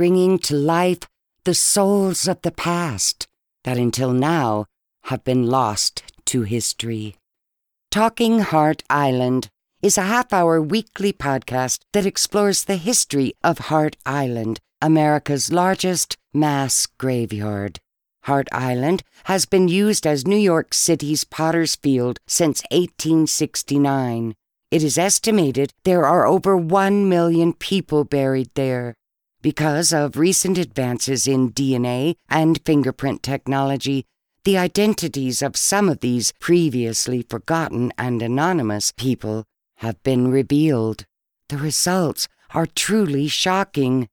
bringing to life the souls of the past that until now have been lost to history. Talking Hart Island is a half hour weekly podcast that explores the history of Hart Island, America's largest mass graveyard. Hart Island has been used as New York City's Potter's Field since 1869. It is estimated there are over 1 million people buried there. Because of recent advances in DNA and fingerprint technology, the identities of some of these previously forgotten and anonymous people have been revealed. The results are truly shocking.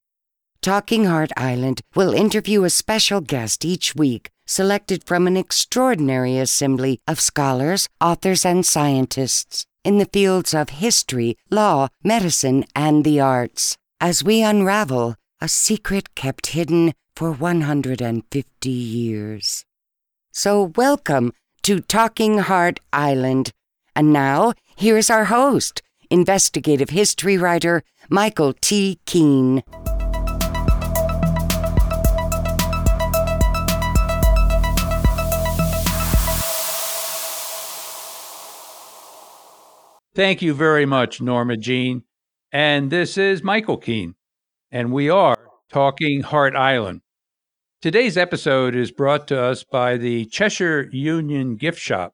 Talking Hart Island will interview a special guest each week, selected from an extraordinary assembly of scholars, authors, and scientists in the fields of history, law, medicine, and the arts, as we unravel a secret kept hidden for 150 years. So, welcome to Talking Hart Island. And now, here's our host, investigative history writer Michael T. Keene. Thank you very much, Norma Jean. And this is Michael Keene, and we are talking Hart Island. Today's episode is brought to us by the Cheshire Union Gift Shop,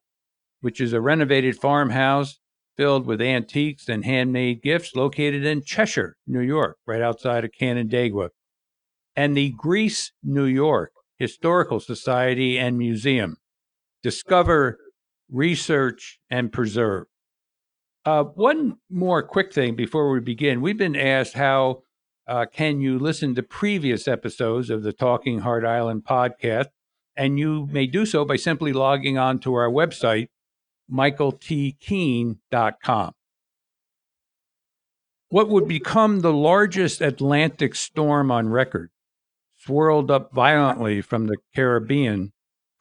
which is a renovated farmhouse filled with antiques and handmade gifts located in Cheshire, New York, right outside of Canandaigua, and the Greece, New York Historical Society and Museum. Discover, research, and preserve. Uh, one more quick thing before we begin. We've been asked how uh, can you listen to previous episodes of the Talking Hart Island podcast, and you may do so by simply logging on to our website, michaeltkeene.com. What would become the largest Atlantic storm on record swirled up violently from the Caribbean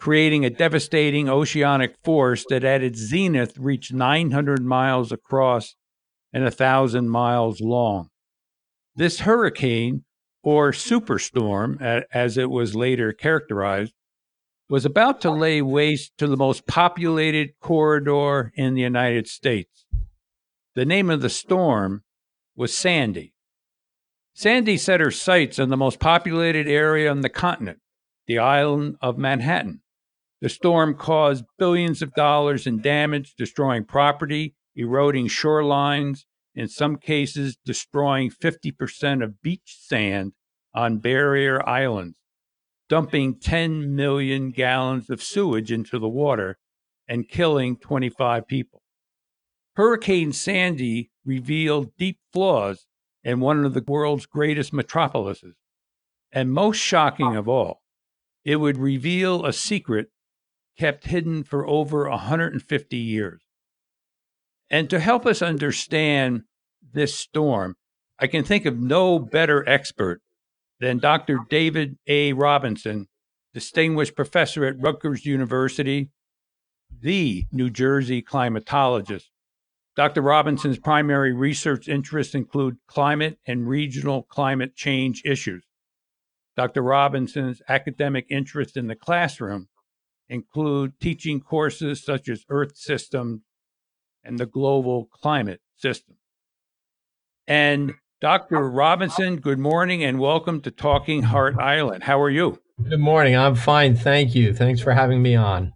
creating a devastating oceanic force that at its zenith reached 900 miles across and 1,000 miles long. This hurricane, or superstorm, as it was later characterized, was about to lay waste to the most populated corridor in the United States. The name of the storm was Sandy. Sandy set her sights on the most populated area on the continent, the island of Manhattan. The storm caused billions of dollars in damage, destroying property, eroding shorelines, in some cases, destroying 50% of beach sand on barrier islands, dumping 10 million gallons of sewage into the water, and killing 25 people. Hurricane Sandy revealed deep flaws in one of the world's greatest metropolises. And most shocking of all, it would reveal a secret kept hidden for over 150 years. And to help us understand this storm, I can think of no better expert than Dr. David A. Robinson, distinguished professor at Rutgers University, the New Jersey climatologist. Dr. Robinson's primary research interests include climate and regional climate change issues. Dr. Robinson's academic interests in the classroom include teaching courses such as Earth System and the Global Climate System. And Dr. Robinson, good morning and welcome to Talking Hart Island. How are you? Good morning. I'm fine. Thank you. Thanks for having me on.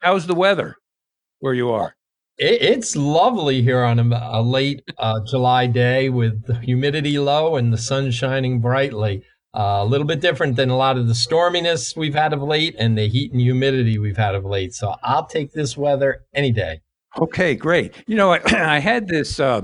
How's the weather where you are? It, it's lovely here on a, a late uh, July day with the humidity low and the sun shining brightly. Uh, a little bit different than a lot of the storminess we've had of late and the heat and humidity we've had of late. So I'll take this weather any day. Okay, great. You know, I, I had this uh,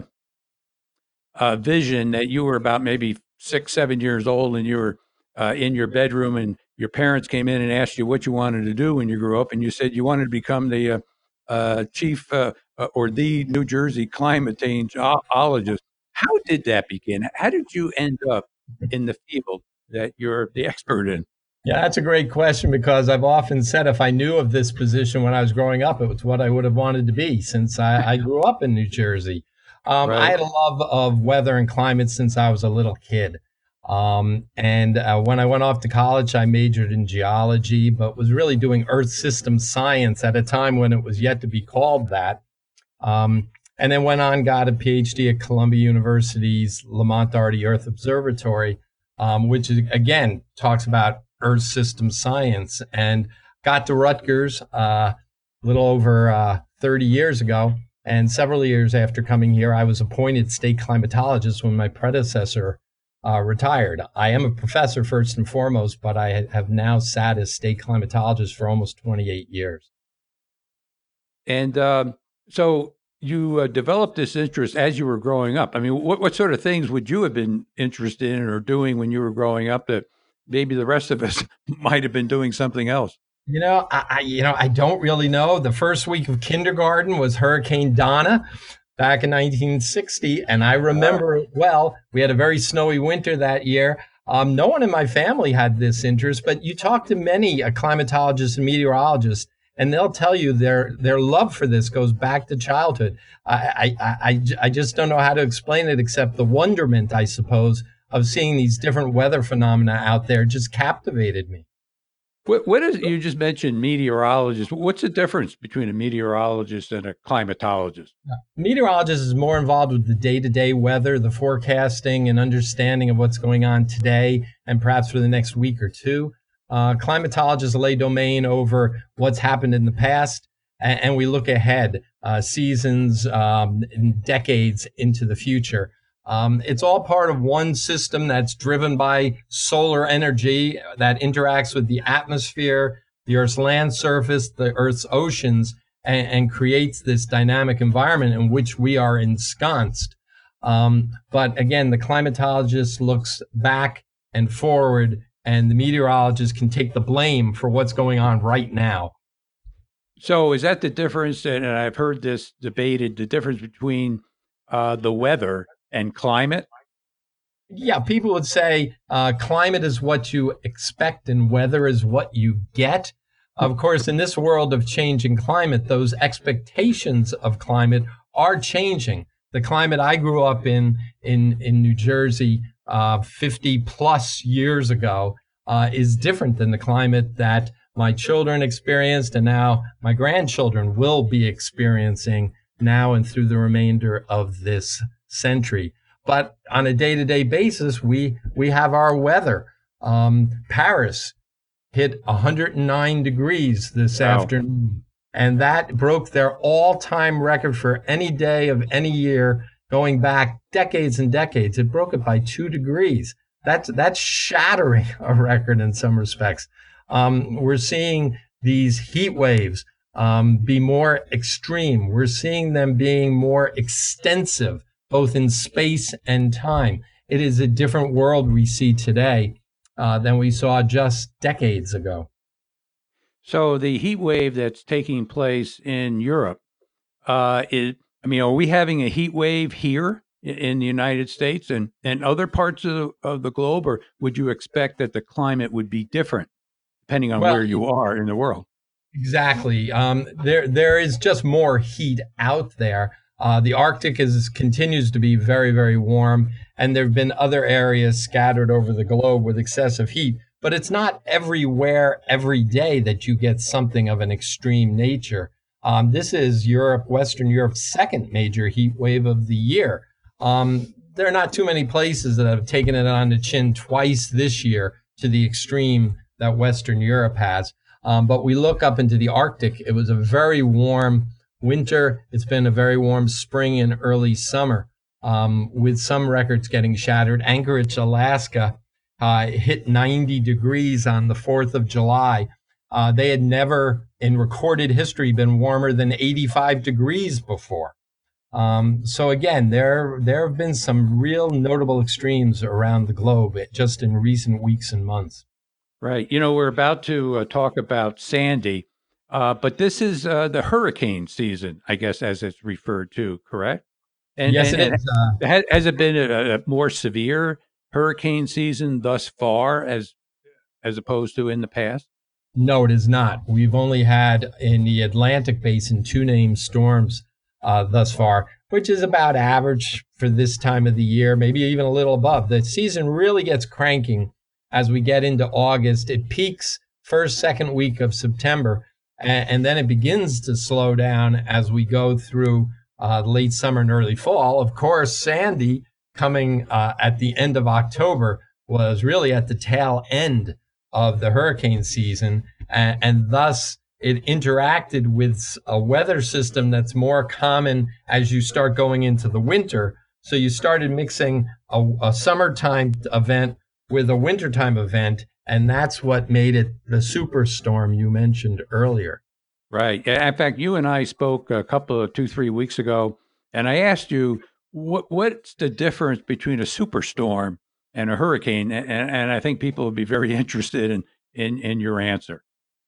uh, vision that you were about maybe six, seven years old and you were uh, in your bedroom and your parents came in and asked you what you wanted to do when you grew up. And you said you wanted to become the uh, uh, chief or the New Jersey climate changeologist. How did that begin? How did you end up in the field that you're the expert in? Yeah, that's a great question because I've often said if I knew of this position when I was growing up, it was what I would have wanted to be since I, I grew up in New Jersey. Um, right. I had a love of weather and climate since I was a little kid. Um, and uh, when I went off to college, I majored in geology, but was really doing Earth system science at a time when it was yet to be called that. Um, and then went on, got a PhD at Columbia University's Lamont Doherty Earth Observatory, um, which is, again talks about Earth system science, and got to Rutgers uh, a little over uh, 30 years ago. And several years after coming here, I was appointed state climatologist when my predecessor uh, retired. I am a professor first and foremost, but I have now sat as state climatologist for almost 28 years. And um, so you uh, developed this interest as you were growing up. I mean, what, what sort of things would you have been interested in or doing when you were growing up that maybe the rest of us might have been doing something else? You know, I, I, you know I don't really know. The first week of kindergarten was Hurricane Donna back in 1960, and I remember it well. We had a very snowy winter that year. Um, no one in my family had this interest, but you talk to many climatologists and meteorologists, and they'll tell you their their love for this goes back to childhood. I, I, I, I just don't know how to explain it except the wonderment, I suppose, of seeing these different weather phenomena out there just captivated me. What, what is you just mentioned meteorologist? What's the difference between a meteorologist and a climatologist? Yeah. Meteorologist is more involved with the day-to-day weather, the forecasting, and understanding of what's going on today and perhaps for the next week or two. Uh, climatologists lay domain over what's happened in the past, and, and we look ahead, uh, seasons, um, decades into the future. Um, it's all part of one system that's driven by solar energy that interacts with the atmosphere, the Earth's land surface, the Earth's oceans, and, and creates this dynamic environment in which we are ensconced. Um, but again, the climatologist looks back and forward, and the meteorologist can take the blame for what's going on right now. So, is that the difference? And I've heard this debated the difference between uh, the weather and climate? Yeah, people would say uh, climate is what you expect and weather is what you get. Of course, in this world of changing climate, those expectations of climate are changing. The climate I grew up in in in New Jersey uh, 50 plus years ago uh, is different than the climate that my children experienced and now my grandchildren will be experiencing now and through the remainder of this century. But on a day-to-day basis, we we have our weather. Um, Paris hit 109 degrees this wow. afternoon, and that broke their all-time record for any day of any year going back decades and decades. It broke it by two degrees. That's that's shattering a record in some respects. Um, we're seeing these heat waves um, be more extreme. We're seeing them being more extensive both in space and time. It is a different world we see today uh, than we saw just decades ago. So the heat wave that's taking place in Europe uh, is, I mean, are we having a heat wave here in the United States and, and other parts of the, of the globe, or would you expect that the climate would be different depending on well, where you are in the world? Exactly. Um, there, there is just more heat out there. Uh, the Arctic is continues to be very, very warm, and there have been other areas scattered over the globe with excessive heat. But it's not everywhere every day that you get something of an extreme nature. Um, this is Europe, Western Europe's second major heat wave of the year. Um, there are not too many places that have taken it on the chin twice this year to the extreme that Western Europe has. Um, but we look up into the Arctic. It was a very warm winter. It's been a very warm spring and early summer, um, with some records getting shattered. Anchorage, Alaska, uh, hit 90 degrees on the 4th of July. Uh, they had never, in recorded history, been warmer than 85 degrees before. Um, so again, there there have been some real notable extremes around the globe just in recent weeks and months. Right. You know, we're about to uh, talk about Sandy, uh, but this is uh, the hurricane season, I guess, as it's referred to, correct? And, yes, and, it is. Uh, has, has, it been a, a, more severe hurricane season thus far, as as opposed to in the past? No, it is not. We've only had in the Atlantic basin two named storms uh, thus far, which is about average for this time of the year, maybe even a little above. The season really gets cranking as we get into August. It peaks first, second week of September, and, and then it begins to slow down as we go through uh, late summer and early fall. Of course, Sandy coming uh, at the end of October was really at the tail end of the hurricane season, and, and thus it interacted with a weather system that's more common as you start going into the winter. So you started mixing a, a summertime event with a wintertime event, and that's what made it the superstorm you mentioned earlier. Right. In fact, you and I spoke a couple of two, three weeks ago, and I asked you what what's the difference between a superstorm and a hurricane, and, and I think people would be very interested in in, in your answer.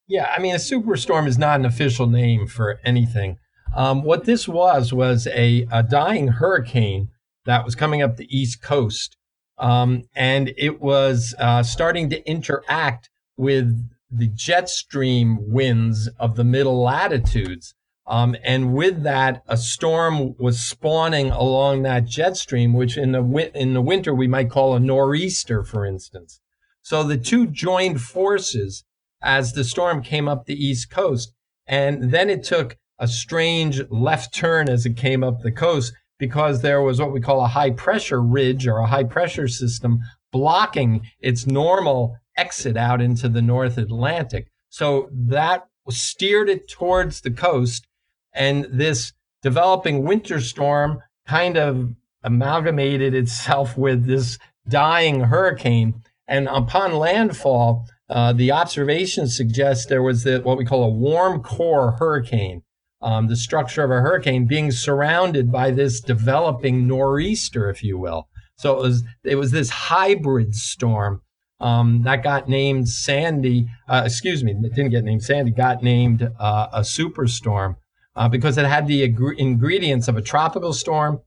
Yeah, I mean, a superstorm is not an official name for anything. Um, what this was was a, a dying hurricane that was coming up the East Coast, um, and it was uh, starting to interact with the jet stream winds of the middle latitudes. Um, and with that, a storm was spawning along that jet stream, which in the in the winter we might call a nor'easter, for instance. So the two joined forces as the storm came up the east coast. And then it took a strange left turn as it came up the coast because there was what we call a high pressure ridge or a high pressure system blocking its normal exit out into the North Atlantic. So that steered it towards the coast. And this developing winter storm kind of amalgamated itself with this dying hurricane. And upon landfall, uh, the observations suggest there was the, what we call a warm core hurricane, um, the structure of a hurricane being surrounded by this developing nor'easter, if you will. So it was it was this hybrid storm um, that got named Sandy. Uh, excuse me, it didn't get named Sandy. Got named uh, a superstorm uh, because it had the ingredients of a tropical storm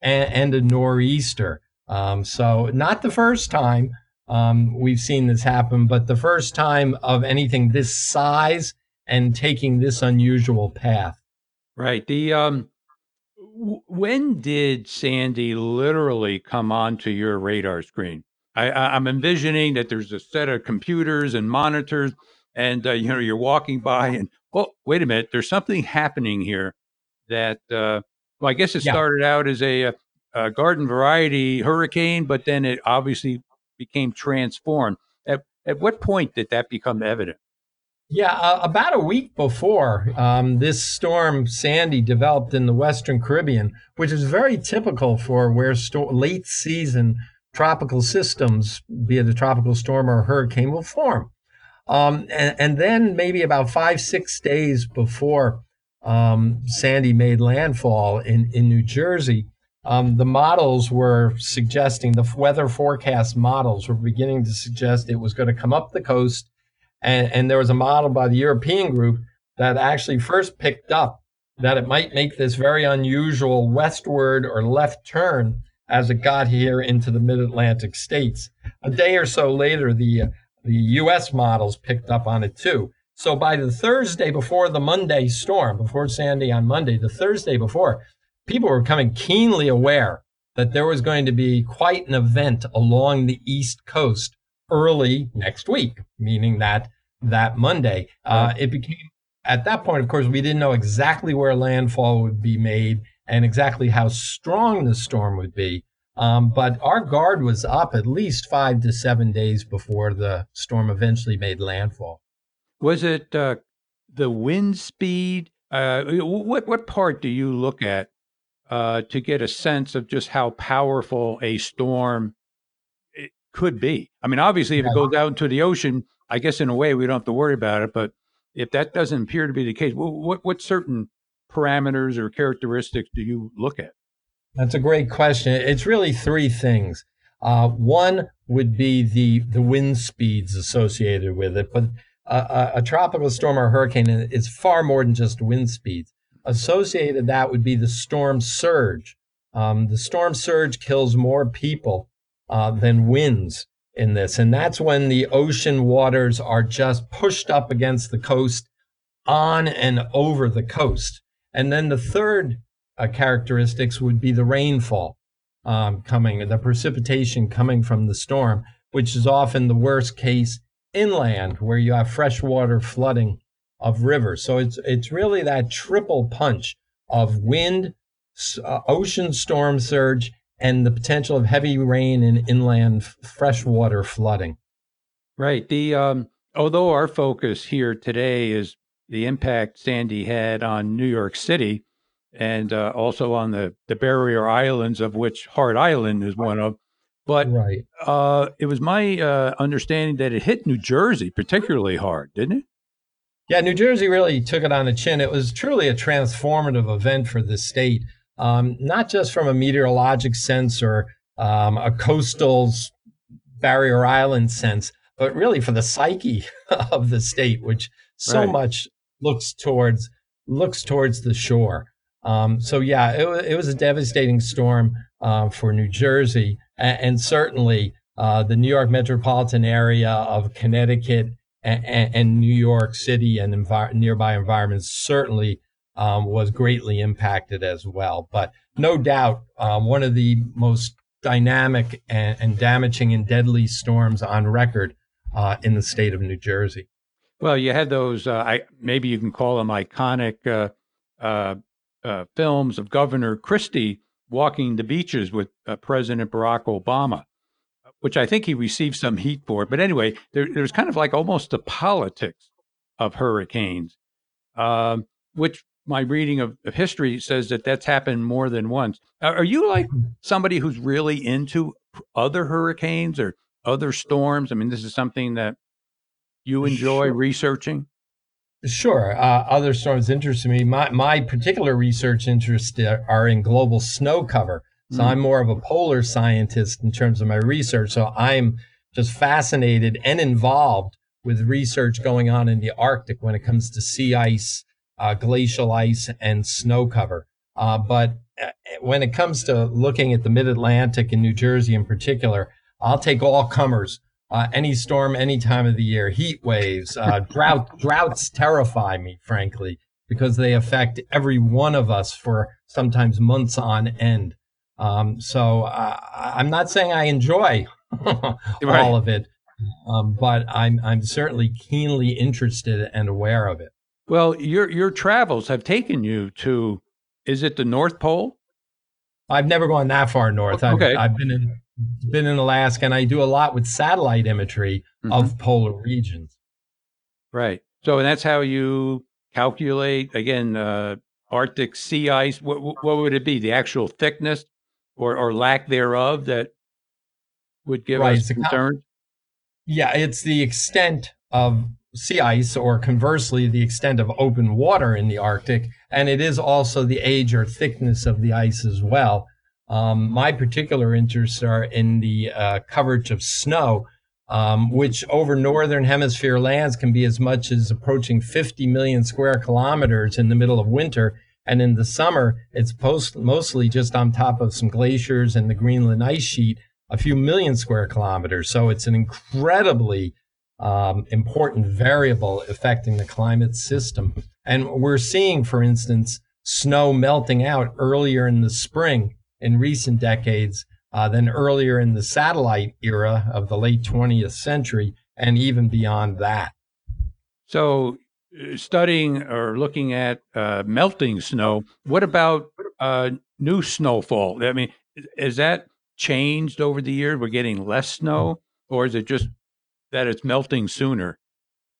and, and a nor'easter. Um, so not the first time, um, we've seen this happen, but the first time of anything this size and taking this unusual path. Right. The um, w- when did Sandy literally come onto your radar screen? I, I, am envisioning that there's a set of computers and monitors, and uh, you know you're walking by, and oh, wait a minute, there's something happening here that. Uh, well, I guess it started yeah. out as a, a garden variety hurricane, but then it obviously became transformed. At, at what point did that become evident? Yeah, uh, about a week before um, this storm Sandy developed in the Western Caribbean, which is very typical for where sto- late season tropical systems, be it a tropical storm or a hurricane, will form. Um, and, and, then maybe about five, six days before um, Sandy made landfall in, in New Jersey, um, the models were suggesting the weather forecast models were beginning to suggest it was going to come up the coast. And, and there was a model by the European group that actually first picked up that it might make this very unusual westward or left turn as it got here into the mid Atlantic states. A day or so later, the, uh, the US models picked up on it too. So by the Thursday before the Monday storm, before Sandy on Monday, the Thursday before, people were becoming keenly aware that there was going to be quite an event along the East Coast early next week, meaning that that Monday. Uh, it became at that point, of course, we didn't know exactly where landfall would be made and exactly how strong the storm would be. Um, but our guard was up at least five to seven days before the storm eventually made landfall. Was it uh, the wind speed? Uh, what what part do you look at uh, to get a sense of just how powerful a storm could be. I mean, obviously, if it goes out into the ocean, I guess in a way we don't have to worry about it. But if that doesn't appear to be the case, what what certain parameters or characteristics do you look at? That's a great question. It's really three things. Uh, one would be the the wind speeds associated with it, but a, a, tropical storm or hurricane is far more than just wind speeds associated that would be the storm surge. Um, the storm surge kills more people uh, than winds in this. And that's when the ocean waters are just pushed up against the coast, on and over the coast. And then the third uh, characteristics would be the rainfall um, coming, the precipitation coming from the storm, which is often the worst case inland where you have freshwater flooding of rivers. So it's it's really that triple punch of wind, uh, ocean storm surge, and the potential of heavy rain and inland freshwater flooding. Right. The um, although our focus here today is the impact Sandy had on New York City and uh, also on the, the barrier islands, of which Hart Island is one of. But right. uh, it was my uh, understanding that it hit New Jersey particularly hard, didn't it? Yeah, New Jersey really took it on the chin. It was truly a transformative event for the state, um, not just from a meteorologic sense or um, a coastal barrier island sense, but really for the psyche of the state, which so right. much looks towards looks towards the shore. Um, so yeah, it, it, was a devastating storm uh, for New Jersey, and, and certainly uh, the New York metropolitan area of Connecticut and, and New York City and envir- nearby environments certainly um, was greatly impacted as well. But no doubt, um, one of the most dynamic and, and, damaging and deadly storms on record uh, in the state of New Jersey. Well, you had those. Uh, I maybe you can call them iconic uh, uh, uh films of Governor Christie walking the beaches with uh, President Barack Obama, which I think he received some heat for. But anyway, there, there's kind of like almost the politics of hurricanes, um, which my reading of, of, history says that that's happened more than once. Are you like somebody who's really into other hurricanes or other storms? I mean, this is something that you enjoy sure. researching? Sure. Uh, other storms interest me. My, my particular research interests are in global snow cover. So mm. I'm more of a polar scientist in terms of my research. So I'm just fascinated and involved with research going on in the Arctic when it comes to sea ice, uh, glacial ice, and snow cover. Uh, but uh, when it comes to looking at the mid Atlantic and New Jersey in particular, I'll take all comers uh, any storm, any time of the year, heat waves, uh, drought, droughts terrify me, frankly, because they affect every one of us for sometimes months on end. Um, so uh, I'm not saying I enjoy all right. of it, um, but I'm I'm certainly keenly interested and aware of it. Well, your your travels have taken you to, is it the North Pole? I've never gone that far north. I've, okay. I've been in been in Alaska, and I do a lot with satellite imagery mm-hmm. of polar regions. Right. So, and that's how you calculate again uh, Arctic sea ice. What, what would it be? The actual thickness or, or lack thereof that would give right. us concern? Yeah, it's the extent of sea ice, or conversely, the extent of open water in the Arctic, and it is also the age or thickness of the ice as well. Um, my particular interests are in the uh, coverage of snow, um, which over northern hemisphere lands can be as much as approaching 50 million square kilometers in the middle of winter. And in the summer, it's post- mostly just on top of some glaciers and the Greenland ice sheet, a few million square kilometers. So it's an incredibly um, important variable affecting the climate system. And we're seeing, for instance, snow melting out earlier in the spring in recent decades uh, than earlier in the satellite era of the late 20th century and even beyond that. So, uh, studying or looking at uh, melting snow, what about uh, new snowfall? I mean, is that changed over the years? We're getting less snow, or is it just that it's melting sooner?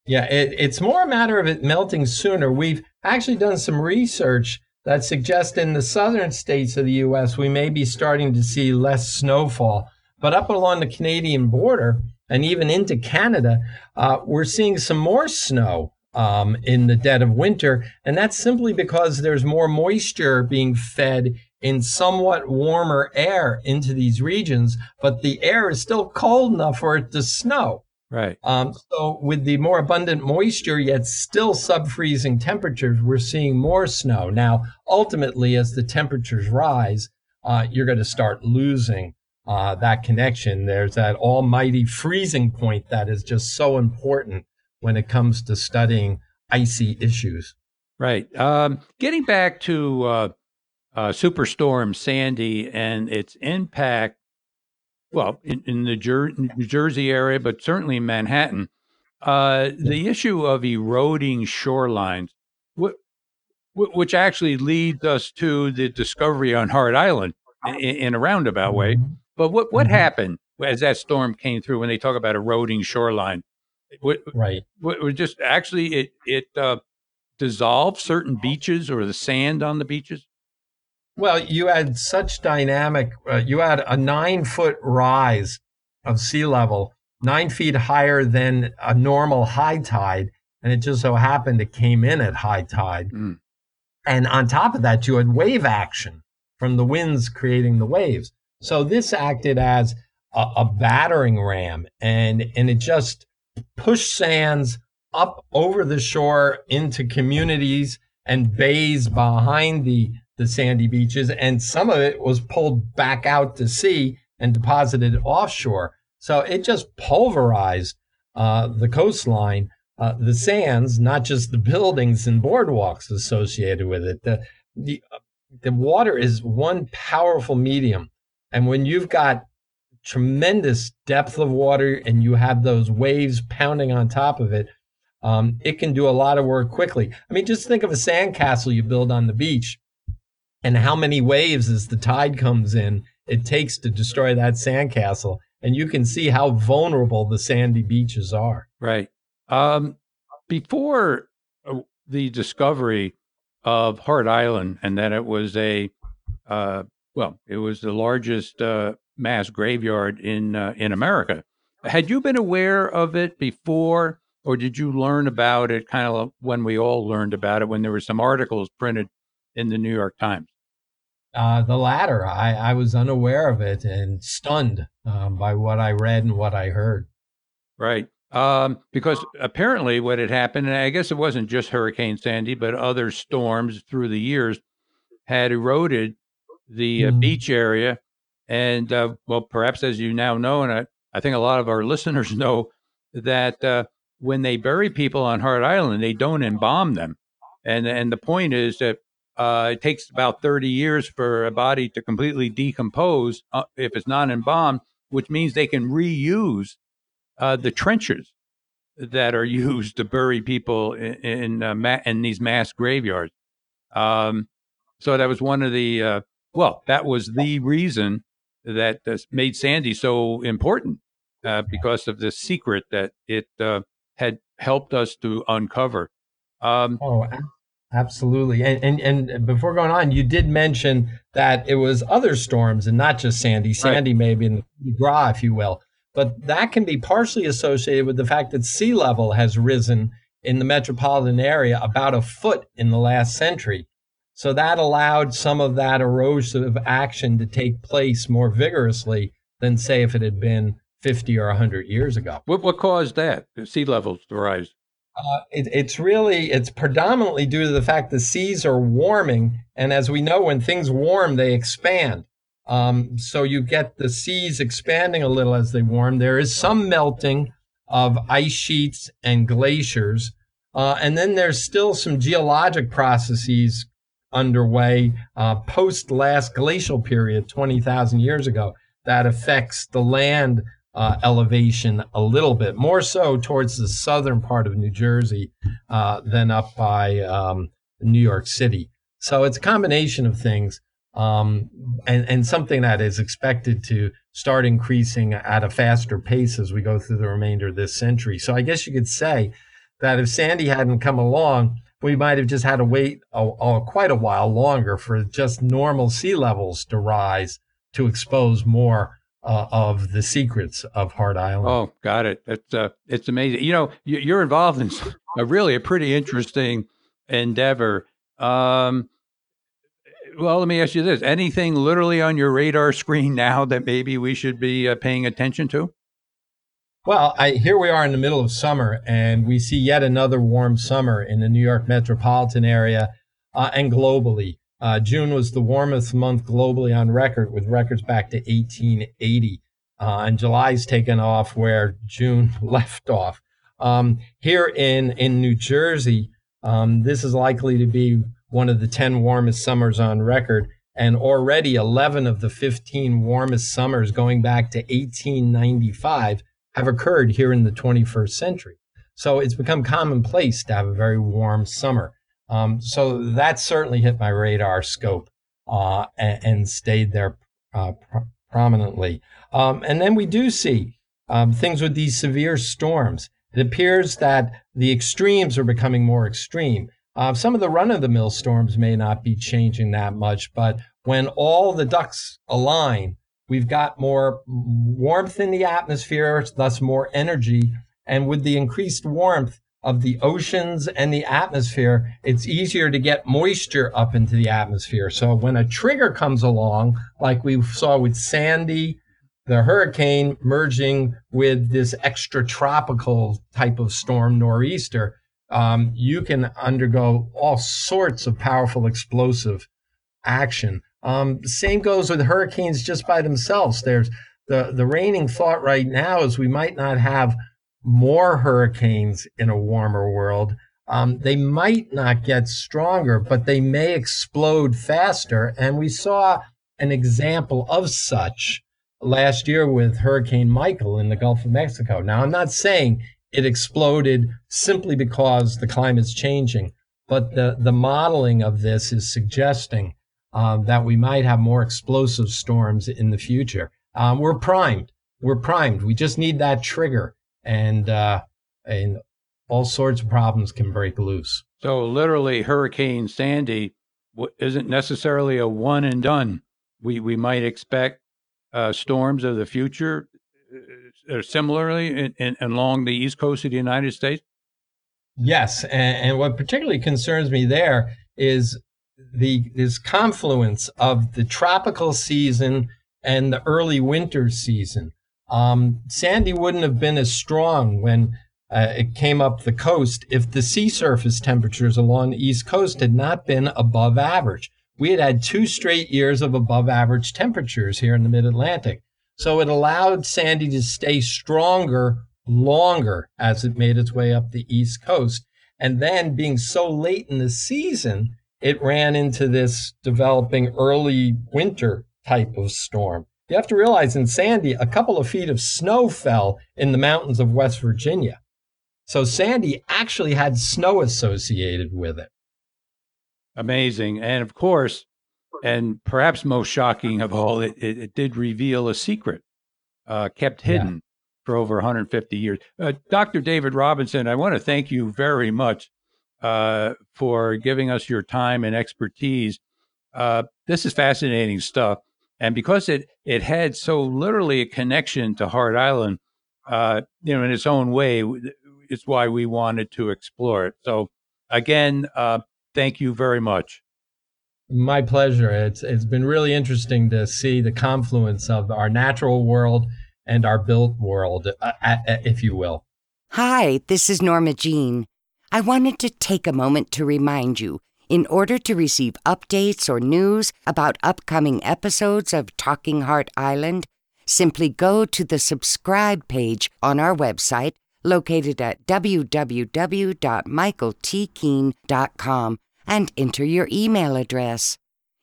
Yeah, it, it's more a matter of it melting sooner. We've actually done some research that suggests in the southern states of the U.S. we may be starting to see less snowfall. But up along the Canadian border and even into Canada, uh, we're seeing some more snow um, in the dead of winter. And that's simply because there's more moisture being fed in somewhat warmer air into these regions, but the air is still cold enough for it to snow. Right. Um, so with the more abundant moisture, yet still sub-freezing temperatures, we're seeing more snow. Now, ultimately, as the temperatures rise, uh, you're going to start losing uh, that connection. There's that almighty freezing point that is just so important when it comes to studying icy issues. Right. Um, getting back to uh, uh, Superstorm Sandy and its impact, well, in, in the Jer- New Jersey area, but certainly in Manhattan, uh, the issue of eroding shorelines, wh- wh- which actually leads us to the discovery on Hart Island in, in a roundabout way. Mm-hmm. But what, what happened as that storm came through when they talk about eroding shoreline? What, Right. what was just actually it it uh, dissolved certain beaches or the sand on the beaches? Well, you had such dynamic, uh, you had a nine foot rise of sea level, nine feet higher than a normal high tide. And it just so happened it came in at high tide. Mm. And on top of that, you had wave action from the winds creating the waves. So this acted as a, a battering ram and, and it just pushed sands up over the shore into communities and bays behind the, the sandy beaches. And some of it was pulled back out to sea and deposited offshore. So it just pulverized uh, the coastline, uh, the sands, not just the buildings and boardwalks associated with it. The, the, the water is one powerful medium. And when you've got tremendous depth of water and you have those waves pounding on top of it, um, it can do a lot of work quickly. I mean, just think of a sandcastle you build on the beach and how many waves as the tide comes in it takes to destroy that sandcastle. And you can see how vulnerable the sandy beaches are. Right. Um, before uh, the discovery of Hart Island, and that it was a, uh, well, it was the largest uh, mass graveyard in uh, in America. Had you been aware of it before, or did you learn about it kind of when we all learned about it when there were some articles printed in the New York Times? Uh, the latter, I, I was unaware of it and stunned um, by what I read and what I heard. Right. Um, because apparently what had happened, and I guess it wasn't just Hurricane Sandy, but other storms through the years had eroded the uh, Mm. beach area. And, uh, well, perhaps as you now know, and I, I think a lot of our listeners know, that uh, when they bury people on Hart Island, they don't embalm them. And, and the point is that uh, it takes about 30 years for a body to completely decompose uh, if it's not embalmed, which means they can reuse uh, the trenches that are used to bury people in in, uh, ma- in these mass graveyards. Um, so that was one of the uh, well, that was the reason that made Sandy so important uh, because of the secret that it had helped us to uncover. Um, Oh, absolutely. And, and and before going on, you did mention that it was other storms and not just Sandy. Sandy maybe in the Gras, if you will. But that can be partially associated with the fact that sea level has risen in the metropolitan area about a foot in the last century. So that allowed some of that erosive action to take place more vigorously than, say, if it had been 50 or 100 years ago. what what caused that? The sea levels to rise. Uh, it, it's really it's predominantly due to the fact the seas are warming, and as we know, when things warm, they expand. Um, so you get the seas expanding a little as they warm. There is some melting of ice sheets and glaciers, uh, and then there's still some geologic processes underway uh, post last glacial period, twenty thousand years ago, that affects the land uh, elevation a little bit, more so towards the southern part of New Jersey uh, than up by um, New York City. So it's a combination of things, um, and and something that is expected to start increasing at a faster pace as we go through the remainder of this century. So I guess you could say that if Sandy hadn't come along, we might have just had to wait a, a, quite a while longer for just normal sea levels to rise to expose more uh, of the secrets of Hart Island. Oh, got it. It's uh, it's amazing. You know, you- you're involved in a really a pretty interesting endeavor. Um, well, let me ask you this: anything literally on your radar screen now that maybe we should be uh, paying attention to? Well, I, here we are in the middle of summer, and we see yet another warm summer in the New York metropolitan area uh, and globally. Uh, June was the warmest month globally on record, with records back to 1880. Uh, and July's taken off where June left off. Um, here in, in New Jersey, um, this is likely to be one of the 10 warmest summers on record. And already 11 of the 15 warmest summers going back to 1895 have occurred here in the 21st century. So it's become commonplace to have a very warm summer. Um, so that certainly hit my radar scope uh, and, and, stayed there uh, pr- prominently. Um, and then we do see um, things with these severe storms. It appears that the extremes are becoming more extreme. Uh, some of the run of the mill storms may not be changing that much, but when all the ducks align, we've got more warmth in the atmosphere, thus more energy. And with the increased warmth of the oceans and the atmosphere, it's easier to get moisture up into the atmosphere. So when a trigger comes along, like we saw with Sandy the hurricane merging with this extra tropical type of storm nor'easter, um, you can undergo all sorts of powerful explosive action. Um, same goes with hurricanes just by themselves. There's the, the reigning thought right now is we might not have more hurricanes in a warmer world. Um, they might not get stronger, but they may explode faster. And we saw an example of such last year with Hurricane Michael in the Gulf of Mexico. Now, I'm not saying it exploded simply because the climate's changing, but the, the modeling of this is suggesting um, that we might have more explosive storms in the future. Um, we're primed. We're primed. We just need that trigger, and uh, and all sorts of problems can break loose. So, literally, Hurricane Sandy isn't necessarily a one and done. We we might expect uh, storms of the future uh, uh, similarly in, in, along the east coast of the United States? Yes, and, and, what particularly concerns me there is the this confluence of the tropical season and the early winter season. Um, Sandy wouldn't have been as strong when uh, it came up the coast if the sea surface temperatures along the east coast had not been above average we had had two straight years of above average temperatures here in the mid Atlantic. So it allowed Sandy to stay stronger longer as it made its way up the East Coast. And then being so late in the season, it ran into this developing early winter type of storm. You have to realize in Sandy, a couple of feet of snow fell in the mountains of West Virginia. So Sandy actually had snow associated with it. Amazing. And of course, and perhaps most shocking of all, it, it, it did reveal a secret uh, kept hidden yeah. for over 150 years. Uh, Dr. David Robinson, I want to thank you very much uh, for giving us your time and expertise. Uh, this is fascinating stuff. And because it, it had so literally a connection to Hart Island, uh, you know, in its own way, it's why we wanted to explore it. So, again, uh, Thank you very much. My pleasure. It's it's been really interesting to see the confluence of our natural world and our built world, uh, uh, if you will. Hi, this is Norma Jean. I wanted to take a moment to remind you in order to receive updates or news about upcoming episodes of Talking Hart Island, simply go to the subscribe page on our website located at www.michaeltkeene.com and enter your email address.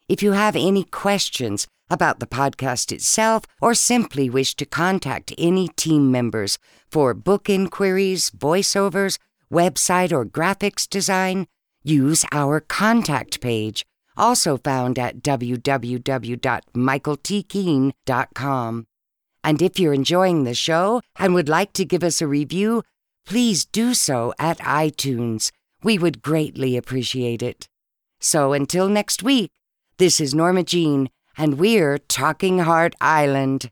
If you have any questions about the podcast itself or simply wish to contact any team members for book inquiries, voiceovers, website or graphics design, use our contact page, also found at www.michaeltkeene.com. And if you're enjoying the show and would like to give us a review, please do so at iTunes. We would greatly appreciate it. So until next week, this is Norma Jean, and we're Talking Hart Island.